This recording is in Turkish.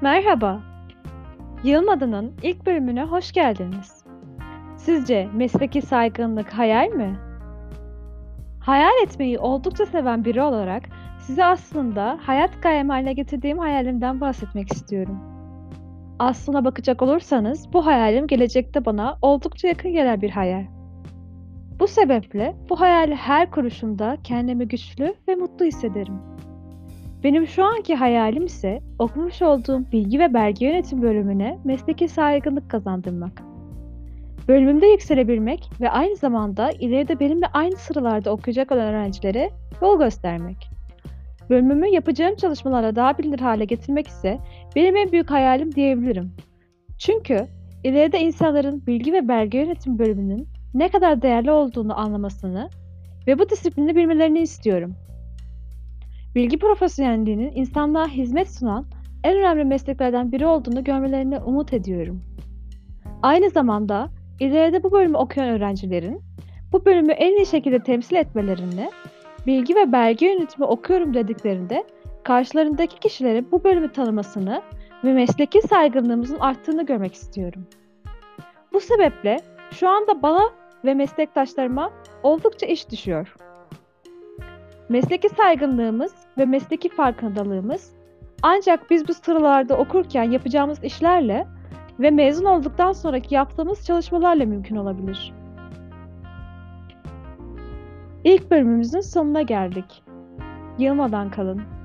Merhaba. Yılmadı'nın ilk bölümüne hoş geldiniz. Sizce mesleki saygınlık hayal mi? Hayal etmeyi oldukça seven biri olarak size aslında hayat gayem haline getirdiğim hayalimden bahsetmek istiyorum. Aslına bakacak olursanız bu hayalim gelecekte bana oldukça yakın gelen bir hayal. Bu sebeple bu hayali her kuruşumda kendimi güçlü ve mutlu hissederim. Benim şu anki hayalim ise okumuş olduğum bilgi ve belge yönetim bölümüne mesleki saygınlık kazandırmak. Bölümümde yükselebilmek ve aynı zamanda ileride benimle aynı sıralarda okuyacak olan öğrencilere yol göstermek. Bölümümü yapacağım çalışmalara daha bilinir hale getirmek ise benim en büyük hayalim diyebilirim. Çünkü ileride insanların bilgi ve belge yönetim bölümünün ne kadar değerli olduğunu anlamasını ve bu disiplini bilmelerini istiyorum. Bilgi profesyonelliğinin insanlığa hizmet sunan en önemli mesleklerden biri olduğunu görmelerini umut ediyorum. Aynı zamanda ileride bu bölümü okuyan öğrencilerin bu bölümü en iyi şekilde temsil etmelerini, bilgi ve belge yönetimi okuyorum dediklerinde karşılarındaki kişilerin bu bölümü tanımasını ve mesleki saygınlığımızın arttığını görmek istiyorum. Bu sebeple şu anda bana ve meslektaşlarıma oldukça iş düşüyor. Mesleki saygınlığımız ve mesleki farkındalığımız ancak biz bu sıralarda okurken yapacağımız işlerle ve mezun olduktan sonraki yaptığımız çalışmalarla mümkün olabilir. İlk bölümümüzün sonuna geldik. Yılmadan kalın.